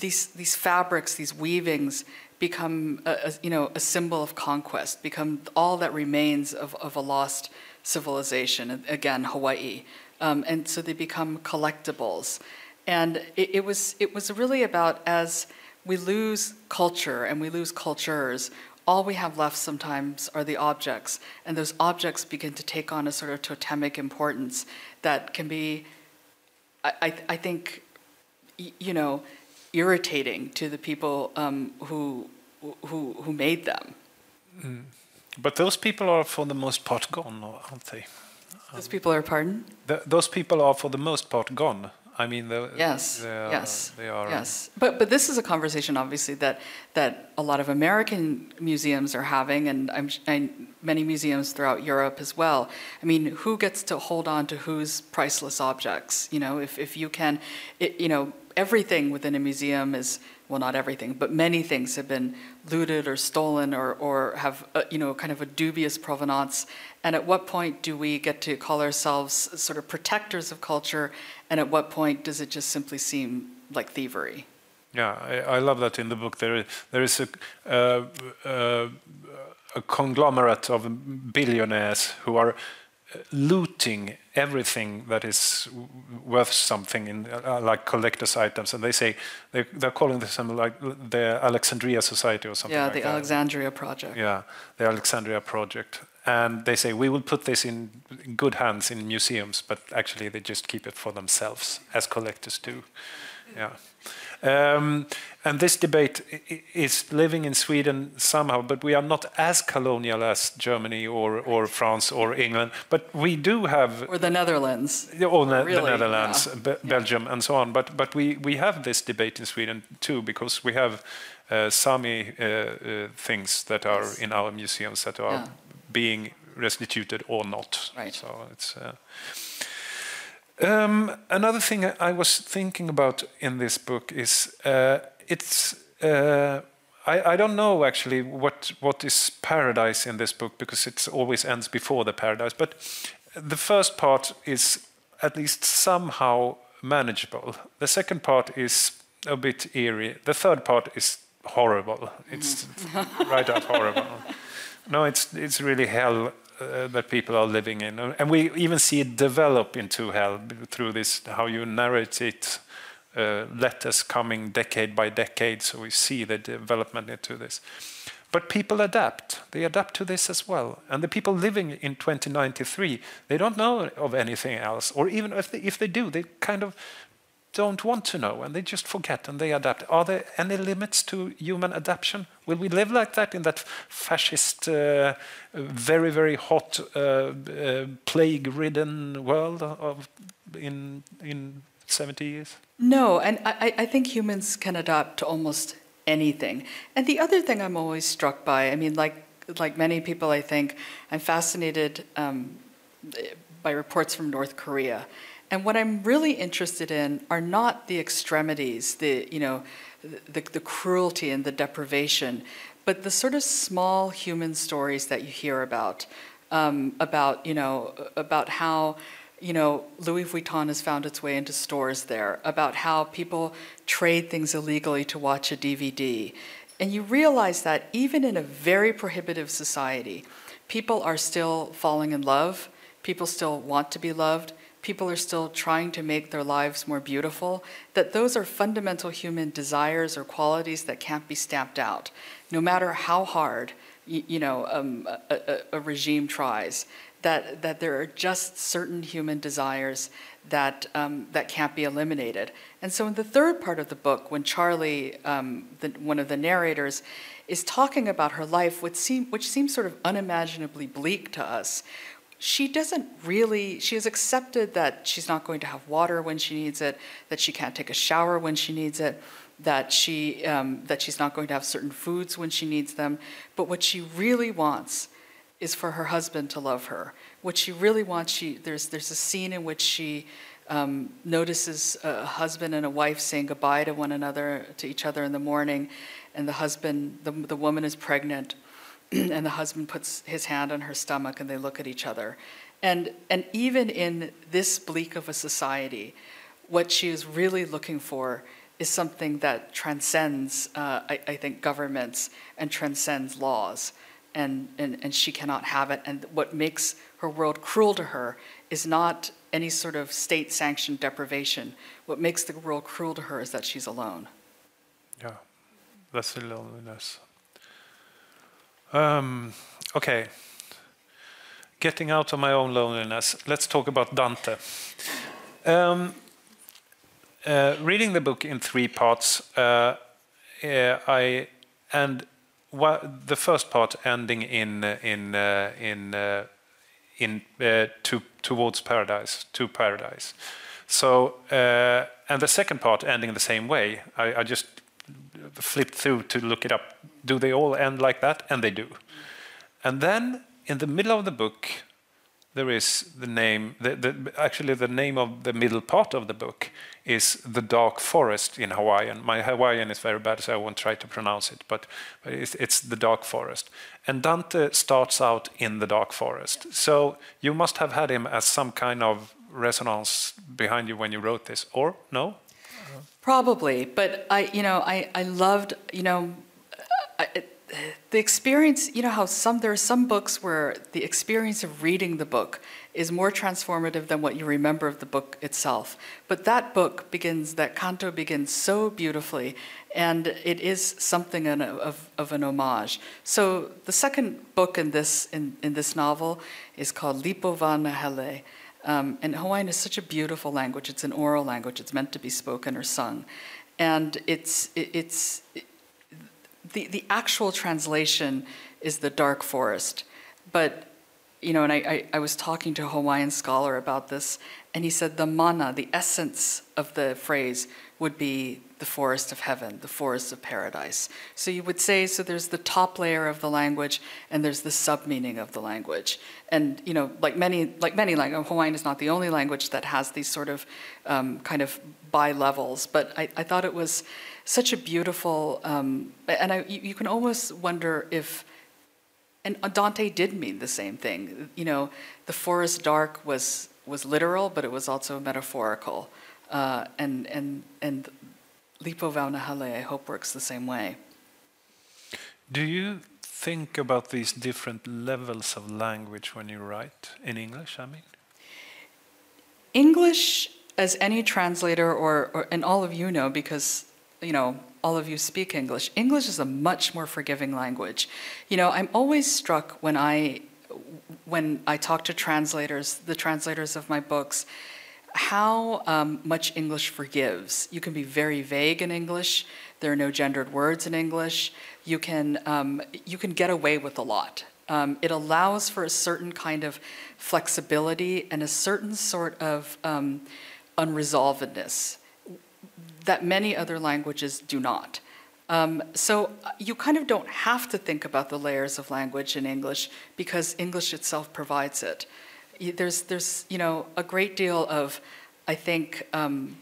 these, these fabrics, these weavings, become a, a, you know a symbol of conquest, become all that remains of, of a lost civilization. Again, Hawaii, um, and so they become collectibles. And it, it, was it was really about as we lose culture and we lose cultures, all we have left sometimes are the objects, and those objects begin to take on a sort of totemic importance that can be, I, I, I think, you know, irritating to the people um, who, who, who made them. Mm. But those people are for the most part gone, aren't they? Those people are, pardon? The, those people are for the most part gone. I mean, the, yes, they are, yes, they are. Yes, but but this is a conversation, obviously, that that a lot of American museums are having, and I'm and many museums throughout Europe as well. I mean, who gets to hold on to whose priceless objects? You know, if if you can, it, you know, everything within a museum is well, not everything, but many things have been looted or stolen or, or have, a, you know, kind of a dubious provenance. And at what point do we get to call ourselves sort of protectors of culture? And at what point does it just simply seem like thievery? Yeah, I, I love that in the book. There, there is a, uh, uh, a conglomerate of billionaires who are looting everything that is worth something in uh, like collectors items. And they say they, they're calling this something like the alexandria society or something yeah like the that. alexandria project. Yeah the alexandria project. And they say we will put this in good hands in museums but actually they just keep it for themselves as collectors do yeah um, and this debate is living in Sweden somehow, but we are not as colonial as Germany or, or France or England. But we do have. Or the Netherlands. Or ne really, the Netherlands, yeah. Be Belgium, yeah. and so on. But, but we, we have this debate in Sweden too, because we have uh, Sami uh, uh, things that are yes. in our museums that are yeah. being restituted or not. Right. So it's. Um, another thing I was thinking about in this book is uh, it's. Uh, I, I, don't know actually what what is paradise in this book because it always ends before the paradise. But the first part is at least somehow manageable. The second part is a bit eerie. The third part is horrible. It's mm-hmm. right out horrible. No, it's it's really hell uh, that people are living in. And we even see it develop into hell through this, how you narrate it, uh, letters coming decade by decade. So we see the development into this. But people adapt. They adapt to this as well. And the people living in 2093, they don't know of anything else. Or even if they, if they do, they kind of don't want to know and they just forget and they adapt. Are there any limits to human adaptation? Will we live like that in that fascist, uh, very, very hot, uh, uh, plague ridden world of, in, in 70 years? No, and I, I think humans can adapt to almost anything. And the other thing I'm always struck by, I mean, like, like many people, I think, I'm fascinated um, by reports from North Korea and what I'm really interested in are not the extremities, the, you know, the, the cruelty and the deprivation, but the sort of small human stories that you hear about, um, about, you know, about how, you know, Louis Vuitton has found its way into stores there, about how people trade things illegally to watch a DVD. And you realize that even in a very prohibitive society, people are still falling in love, people still want to be loved, people are still trying to make their lives more beautiful, that those are fundamental human desires or qualities that can't be stamped out, no matter how hard you, know um, a, a, a, regime tries. That that there are just certain human desires that um, that can't be eliminated. And so, in the third part of the book, when Charlie, um, the, one of the narrators, is talking about her life, which, seem, which seems sort of unimaginably bleak to us, she doesn't really, she has accepted that she's not going to have water when she needs it, that she can't take a shower when she needs it, that, she, um, that she's not going to have certain foods when she needs them. But what she really wants is for her husband to love her. What she really wants, she, there's, there's a scene in which she um, notices a husband and a wife saying goodbye to one another, to each other in the morning, and the husband, the, the woman is pregnant and the husband puts his hand on her stomach and they look at each other. And, and even in this bleak of a society, what she is really looking for is something that transcends, uh, I, I, think, governments and transcends laws. And, and, and she cannot have it. And what makes her world cruel to her is not any sort of state sanctioned deprivation. What makes the world cruel to her is that she's alone. Yeah, that's the loneliness. Um, okay. Getting out of my own loneliness. Let's talk about Dante. Um, uh, reading the book in three parts, uh, uh, I and the first part ending in in uh, in uh, in uh, to, towards paradise, to paradise. So and the second part ending the same way. I, I just flipped through to look it up. Do they all end like that? And they do. And then in the middle of the book, there is the name, the, the, actually the name of the middle part of the book is the dark forest in Hawaiian. My Hawaiian is very bad, so I won't try to pronounce it, but, but it's, it's, the dark forest. And Dante starts out in the dark forest. So you must have had him as some kind of resonance behind you when you wrote this, or no? Probably, but I, you know, I, I loved, you know, uh, I, the experience, you know how some there are some books where the experience of reading the book is more transformative than what you remember of the book itself. But that book begins, that canto begins so beautifully, and it is something of, of an homage. So the second book in this in, in this novel is called Lipo-wao-nahele. Um, and Hawaiian is such a beautiful language. It's an oral language. It's meant to be spoken or sung, and it's it, it's the, the actual translation is the dark forest. But, you know, and I, I, I, was talking to a Hawaiian scholar about this, and he said the mana, the essence of the phrase, would be the forest of heaven, the forest of paradise. So you would say, so there's the top layer of the language, and there's the sub meaning of the language. And, you know, like many, like many languages, Hawaiian is not the only language that has these sort of um, kind of bi levels, but I, I thought it was such a beautiful, um, and I, you, you, can almost wonder if, and Dante did mean the same thing. You know, the forest dark was was literal, but it was also metaphorical, uh, and and and Lipo-wao-nahele, I hope works the same way. Do you think about these different levels of language when you write in English? I mean, English, as any translator, or, or and all of you know, because you know, all of you speak English. English is a much more forgiving language. You know, I'm always struck when I when I talk to translators, the translators of my books, how um, much English forgives. You can be very vague in English. There are no gendered words in English. You can um, you can get away with a lot. Um, it allows for a certain kind of flexibility and a certain sort of um, unresolvedness that many other languages do not. Um, so uh, you kind of don't have to think about the layers of language in English because English itself provides it. There's, there's you know, a great deal of, I think, um,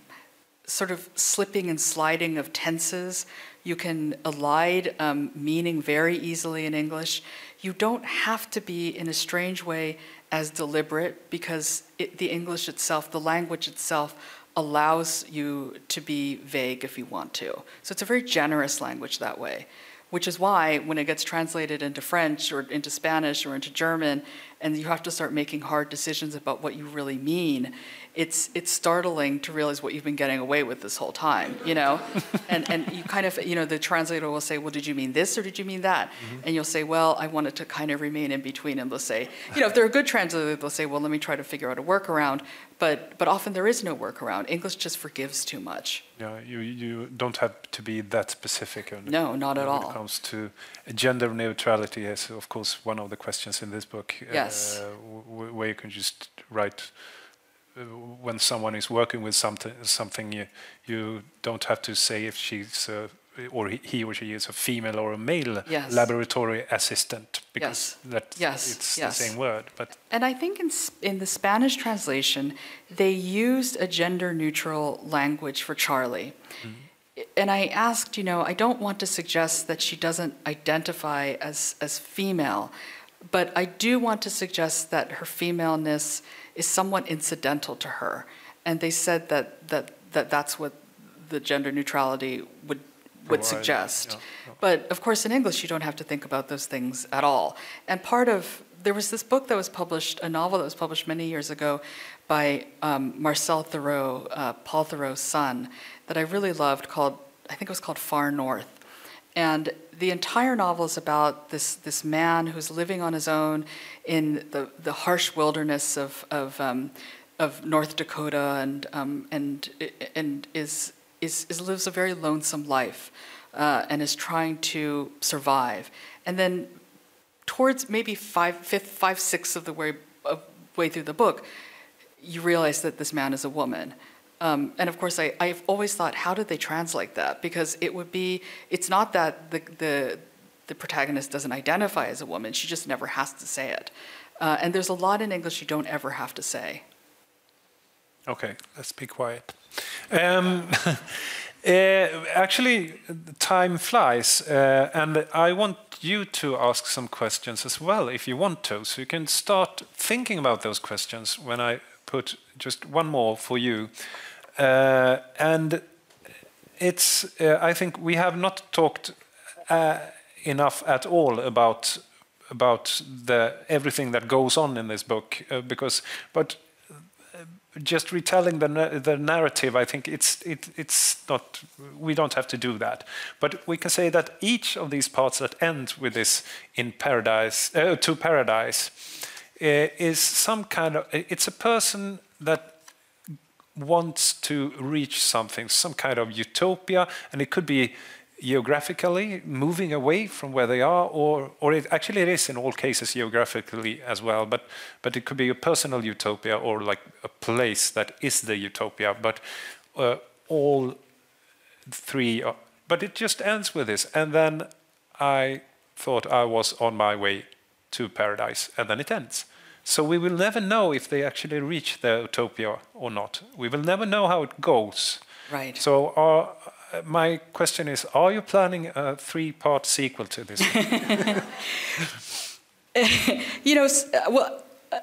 sort of slipping and sliding of tenses. You can elide um, meaning very easily in English. You don't have to be, in a strange way, as deliberate because it, the English itself, the language itself, allows you to be vague if you want to. So it's a very generous language that way, which is why when it gets translated into French or into Spanish or into German, and you have to start making hard decisions about what you really mean, it's it's startling to realize what you've been getting away with this whole time, you know? and and you kind of you know the translator will say, "Well, did you mean this or did you mean that?" Mm-hmm. And you'll say, "Well, I wanted to kind of remain in between." And they'll say, you know, if they're a good translator, they'll say, "Well, let me try to figure out a workaround." But but often there is no workaround. English just forgives too much. Yeah, you you don't have to be that specific. No, not at all. When it comes to gender neutrality, is of course one of the questions in this book. Yes. Uh, where you can just write when someone is working with something, something you, you don't have to say if she's uh, or he or she is a female or a male yes. laboratory assistant because yes. that yes. it's yes. the same word. But and I think in in the Spanish translation they used a gender neutral language for Charlie. Mm-hmm. And I asked, you know, I don't want to suggest that she doesn't identify as as female, but I do want to suggest that her femaleness is somewhat incidental to her. And they said that, that, that that's what the gender neutrality would, would suggest. Yeah, yeah. But of course, in English, you don't have to think about those things at all. And part of, there was this book that was published, a novel that was published many years ago by um, Marcel Theroux, uh, Paul Theroux's son, that I really loved called, I think it was called Far North. And the entire novel is about this, this man who's living on his own in the, the harsh wilderness of, of, um, of North Dakota and, um, and, and is, is, is, lives a very lonesome life uh, and is trying to survive. And then towards maybe five, fifth, five, sixths of the way, of way through the book, you realize that this man is a woman. Um, and of course, I, I've always thought, how did they translate that? Because it would be, it's not that the, the, the protagonist doesn't identify as a woman, she just never has to say it. Uh, and there's a lot in English you don't ever have to say. Okay, let's be quiet. Um, uh, actually, time flies, uh, and I want you to ask some questions as well if you want to. So you can start thinking about those questions when I put just one more for you. Uh, and it's, uh, I think we have not talked uh, enough at all about about the everything that goes on in this book because but just retelling the the narrative, I think it's it, it's not. We don't have to do that, but we can say that each of these parts that end with this in paradise uh, to paradise uh, is some kind of. It's a person that wants to reach something, some kind of utopia, and it could be geographically moving away from where they are, or, or it actually it is in all cases geographically as well, but, but it could be a personal utopia or like a place that is the utopia, but uh, all three, are, but it just ends with this. And then I thought I was on my way to paradise, and then it ends. So we will never know if they actually reach the utopia or not. We will never know how it goes. Right. So our, my question is: Are you planning a three-part sequel to this? you know, uh, well, uh,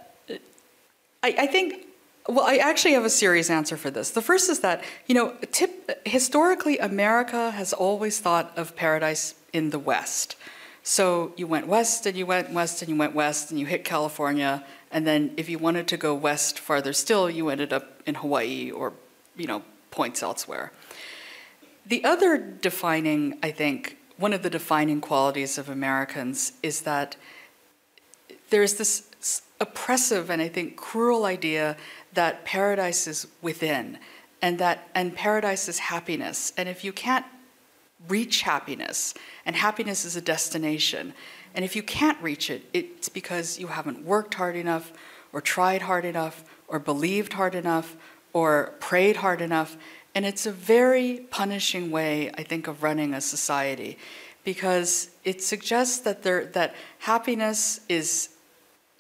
I, I think. Well, I actually have a serious answer for this. The first is that you know, tip, historically, America has always thought of paradise in the West. So you went west and you went west and you went west and you hit California, and then if you wanted to go west farther still, you ended up in Hawaii or you know points elsewhere. The other defining, I think, one of the defining qualities of Americans is that there's this oppressive and I think cruel idea that paradise is within and that and paradise is happiness. And if you can't reach happiness, and happiness is a destination, and if you can't reach it, it's because you haven't worked hard enough, or tried hard enough, or believed hard enough, or prayed hard enough. And it's a very punishing way, I think, of running a society because it suggests that, there, that happiness is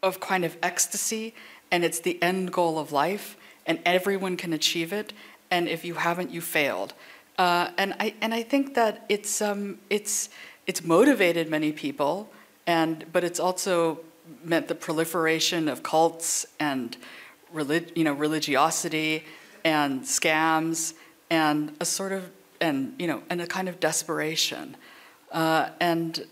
of kind of ecstasy and it's the end goal of life and everyone can achieve it. And if you haven't, you failed. Uh, and, I, and I think that it's, um, it's, it's motivated many people, and, but it's also meant the proliferation of cults and relig- you know, religiosity and scams and a sort of and you know and a kind of desperation. Uh, and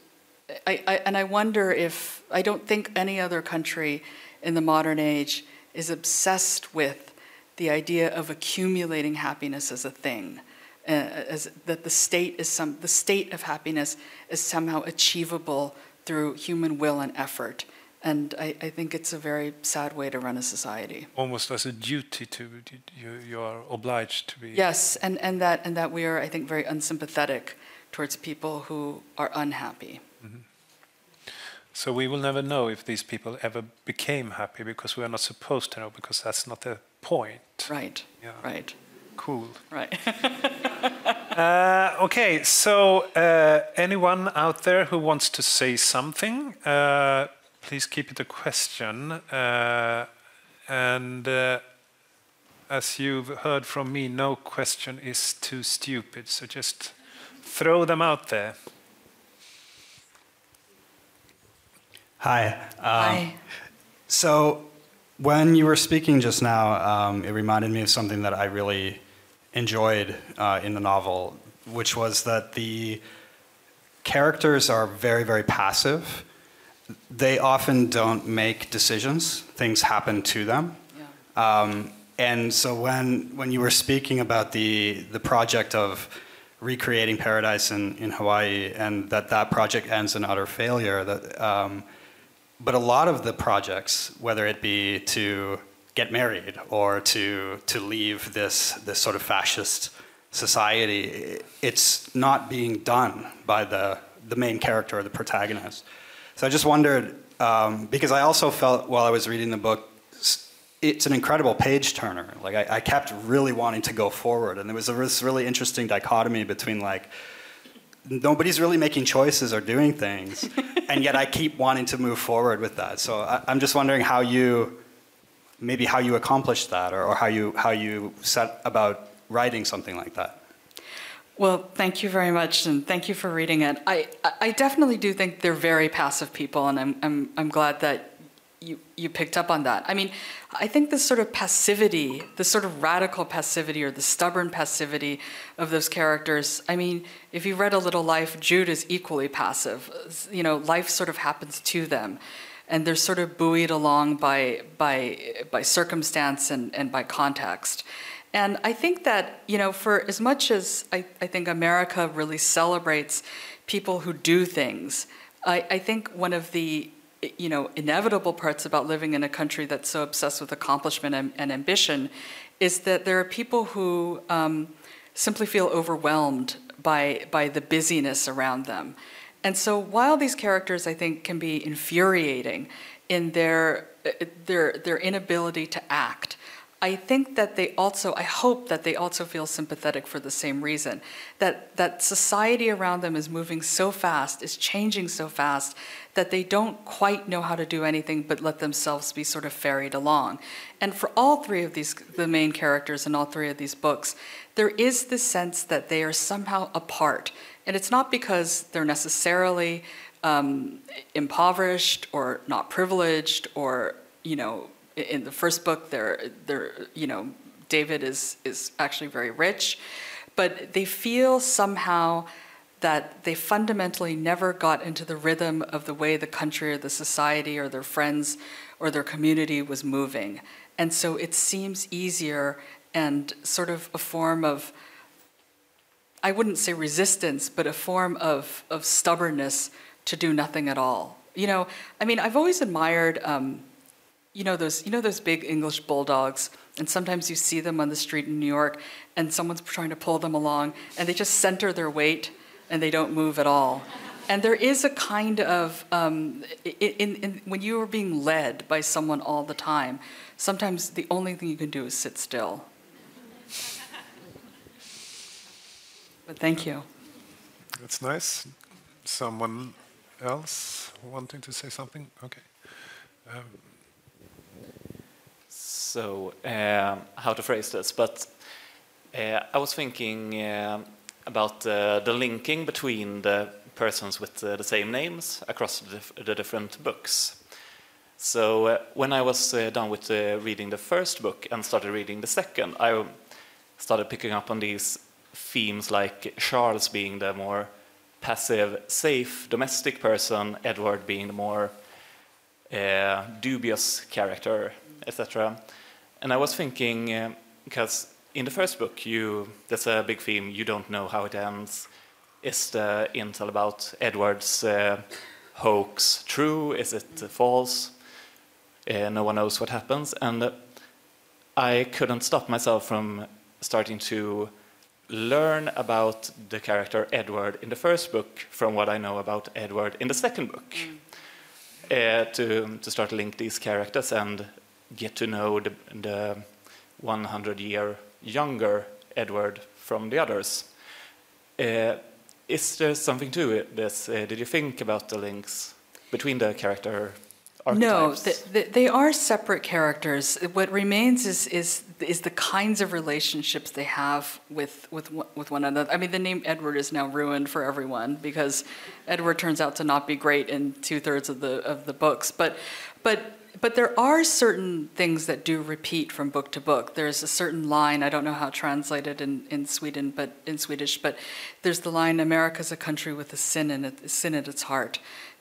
I, I, and I wonder if I don't think any other country in the modern age is obsessed with the idea of accumulating happiness as a thing, uh, as that the state is some the state of happiness is somehow achievable through human will and effort. And I, I, think it's a very sad way to run a society. Almost as a duty to you, you are obliged to be. Yes, and, and that and that we are, I think, very unsympathetic towards people who are unhappy. Mm -hmm. So we will never know if these people ever became happy because we are not supposed to know because that's not the point. Right. Yeah. Right. Cool. Right. uh, okay, so uh, anyone out there who wants to say something? Uh, please keep it a question. Uh, and uh, as you've heard from me, no question is too stupid. So just throw them out there. Hi. Um, Hi. So when you were speaking just now, um, it reminded me of something that I really enjoyed uh, in the novel, which was that the characters are very, very passive they often don't make decisions. Things happen to them. Yeah. Um, and so when when you were speaking about the the project of recreating paradise in, in Hawaii and that that project ends in utter failure, that um, but a lot of the projects, whether it be to get married or to to leave this this sort of fascist society, it's not being done by the the main character or the protagonist. So I just wondered, um, because I also felt while I was reading the book, it's an incredible page turner. Like I, I, kept really wanting to go forward, and there was this really interesting dichotomy between like nobody's really making choices or doing things, and yet I keep wanting to move forward with that. So I, I'm just wondering how you, maybe how you accomplished that, or, or how you how you set about writing something like that. Well, thank you very much, and thank you for reading it. I, I definitely do think they're very passive people, and I'm, I'm, I'm glad that you, you picked up on that. I mean, I think this sort of passivity, this sort of radical passivity or the stubborn passivity of those characters, I mean, if you read A Little Life, Jude is equally passive. You know, life sort of happens to them. And they're sort of buoyed along by, by, by circumstance and, and by context. And I think that, you know, for as much as I, I think America really celebrates people who do things, I, I think one of the you know, inevitable parts about living in a country that's so obsessed with accomplishment and, and ambition is that there are people who um, simply feel overwhelmed by, by the busyness around them. And so while these characters, I think, can be infuriating in their, their, their inability to act, I think that they also, I hope that they also feel sympathetic for the same reason. That, that society around them is moving so fast, is changing so fast, that they don't quite know how to do anything but let themselves be sort of ferried along. And for all three of these, the main characters in all three of these books, there is this sense that they are somehow apart. And it's not because they're necessarily um, impoverished or not privileged or, you know, in the first book, they're, they're, you know, David is, is actually very rich, but they feel somehow that they fundamentally never got into the rhythm of the way the country or the society or their friends or their community was moving. And so it seems easier and sort of a form of, I wouldn't say resistance, but a form of, of stubbornness to do nothing at all. You know, I mean, I've always admired um, you know those you know those big English bulldogs, and sometimes you see them on the street in New York, and someone's trying to pull them along, and they just center their weight, and they don't move at all. And there is a kind of um, in, in, when you are being led by someone all the time, sometimes the only thing you can do is sit still. but thank you. That's nice. Someone else wanting to say something? Okay. Um, so uh, how to phrase this, but uh, I was thinking uh, about the linking between the persons with the same names across the, dif the different books. So uh, when I was uh, done with uh, reading the first book and started reading the second, I started picking up on these themes like Charles being the more passive, safe, domestic person, Edward being the more dubious character, etc. And I was thinking, uh, because in the first book, you there's a big theme, you don't know how it ends. Is the intel about Edward's uh, hoax true? Is it uh, false? no one knows what happens. And I couldn't stop myself from starting to learn about the character Edward in the first book from what I know about Edward in the second book. Mm. Uh, to, to start to link these characters and get to know the, the 100 year younger Edward from the others. Uh, is there something to this? Uh, did you think about the links between the character archetypes? No, the, the, they are separate characters. What remains is, is, is the kinds of relationships they have with, with, with one another. I mean, the name Edward is now ruined for everyone because Edward turns out to not be great in two thirds of the, of the books. But, but but there are certain things that do repeat from book to book. There's a certain line, I don't know how translated in, in Sweden, but in Swedish, but there's the line, America's a country with a sin in it, sin at its heart.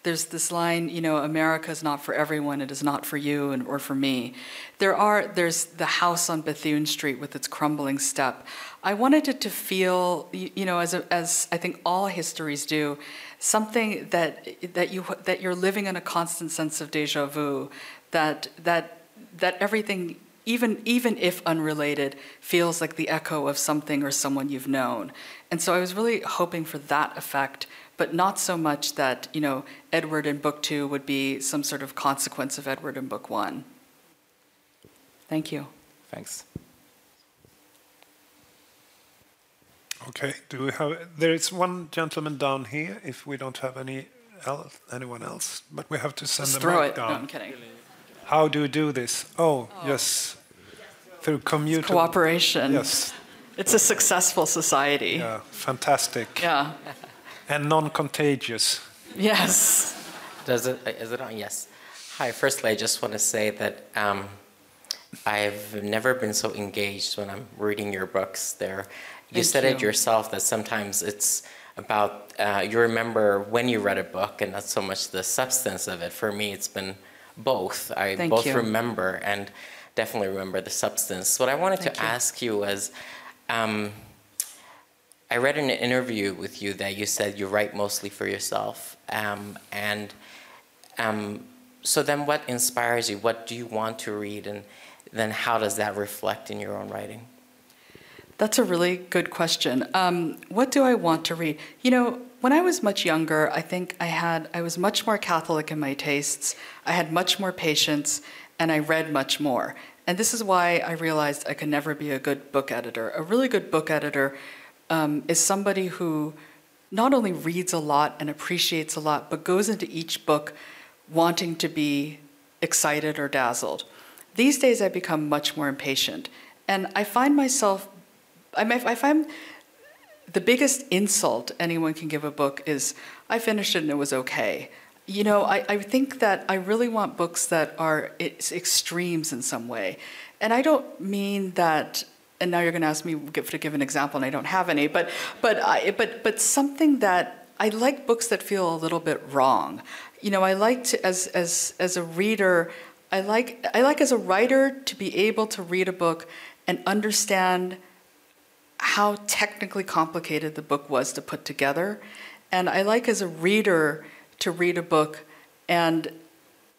There's this line, you know, America is not for everyone, it is not for you and, or for me. There are, there's the house on Bethune Street with its crumbling step. I wanted it to feel, you, you know, as, a, as I think all histories do, something that, that, you, that you're living in a constant sense of deja vu, that that that everything even even if unrelated feels like the echo of something or someone you've known and so i was really hoping for that effect but not so much that you know edward in book two would be some sort of consequence of edward in book one thank you thanks Okay. Do we have? There is one gentleman down here. If we don't have any else, anyone else, but we have to send Just them throw mic it. No. I'm kidding. How do we do this? Oh, yes, through commute. Cooperation. Yes. It's a successful society. Yeah. Fantastic. Yeah. And non-contagious. Yes. Does it, is it on? Yes. Hi, firstly, I just want to say that um, I've never been so engaged when I'm reading your books there. You Thank said it yourself that sometimes it's about, uh, you remember when you read a book and not so much the substance of it. For me, it's been both. I Thank both you. remember and definitely remember the substance. What I wanted Thank to you. ask you was, um, I read in an interview with you that you said you write mostly for yourself. Um, and um, so then what inspires you? What do you want to read? And then how does that reflect in your own writing? That's a really good question. Um, what do I want to read? You know, when I was much younger, I think I had I was much more Catholic in my tastes. I had much more patience, and I read much more. And this is why I realized I could never be a good book editor. A really good book editor um, is somebody who not only reads a lot and appreciates a lot, but goes into each book wanting to be excited or dazzled. These days, I become much more impatient, and I find myself I, mean, I find the biggest insult anyone can give a book is, I finished it and it was okay. You know, I, I think that I really want books that are extremes in some way. And I don't mean that, and now you're going to ask me to give an example, and I don't have any, but, but, I, but, but something that I like books that feel a little bit wrong. You know, I like to, as, as, as a reader, I like, I like as a writer to be able to read a book and understand how technically complicated the book was to put together. And I like as a reader to read a book and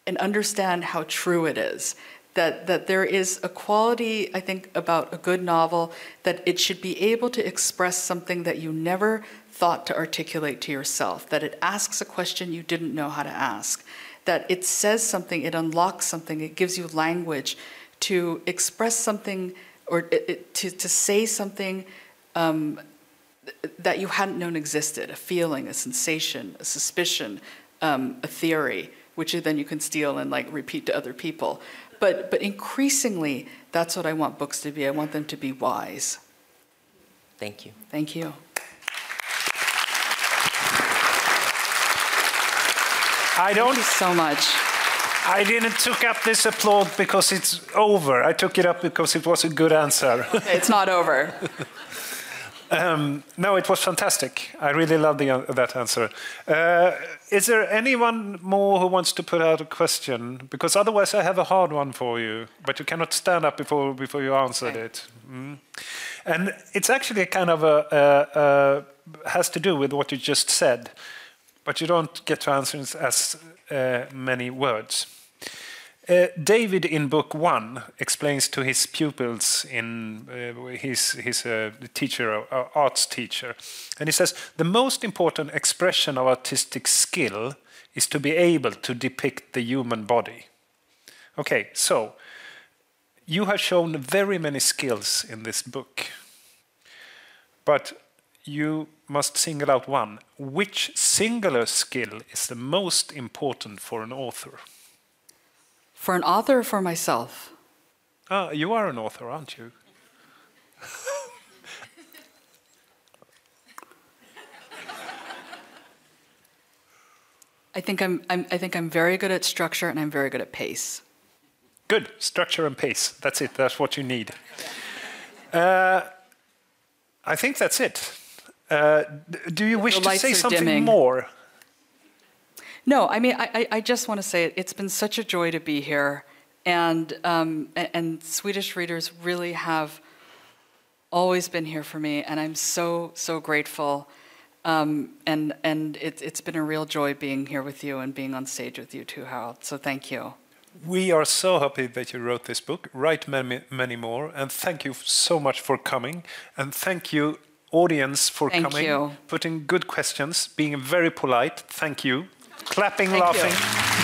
and understand how true it is. That that there is a quality, I think, about a good novel that it should be able to express something that you never thought to articulate to yourself, that it asks a question you didn't know how to ask, that it says something, it unlocks something, it gives you language to express something or it, it, to, to say something um, that you hadn't known existed a feeling, a sensation, a suspicion, um, a theory, which then you can steal and like repeat to other people. But, but increasingly, that's what I want books to be. I want them to be wise. Thank you. Thank you. I don't. Thank you so much. I didn't took up this applaud because it's over. I took it up because it was a good answer. It's not over. Um, no, it was fantastic. I really loved the, uh, that answer. Uh, is there anyone more who wants to put out a question? Because otherwise, I have a hard one for you, but you cannot stand up before before you answered Okay. it. Mm. And it's actually kind of a, a, a has to do with what you just said, but you don't get to answer as uh, many words. Uh, David in book one explains to his pupils in uh, his his uh, teacher uh, arts teacher, and he says the most important expression of artistic skill is to be able to depict the human body. Okay, so you have shown very many skills in this book, but you must single out one. Which singular skill is the most important for an author? For an author or for myself? Ah, you are an author, aren't you? I think I'm, I'm, I think I'm very good at structure and I'm very good at pace. Good. Structure and pace. That's it. That's what you need. Uh, I think that's it. Uh, d- do you wish to say something dimming. more? No, I mean, I, I just want to say it, it's been such a joy to be here. And, um, and Swedish readers really have always been here for me. And I'm so, so grateful. Um, and and it, it's been a real joy being here with you and being on stage with you too, Harold. So thank you. We are so happy that you wrote this book. Write many, many more. And thank you so much for coming. And thank you, audience, for Thank coming, you. putting good questions, being very polite. Thank you. Clapping, Thank you. laughing.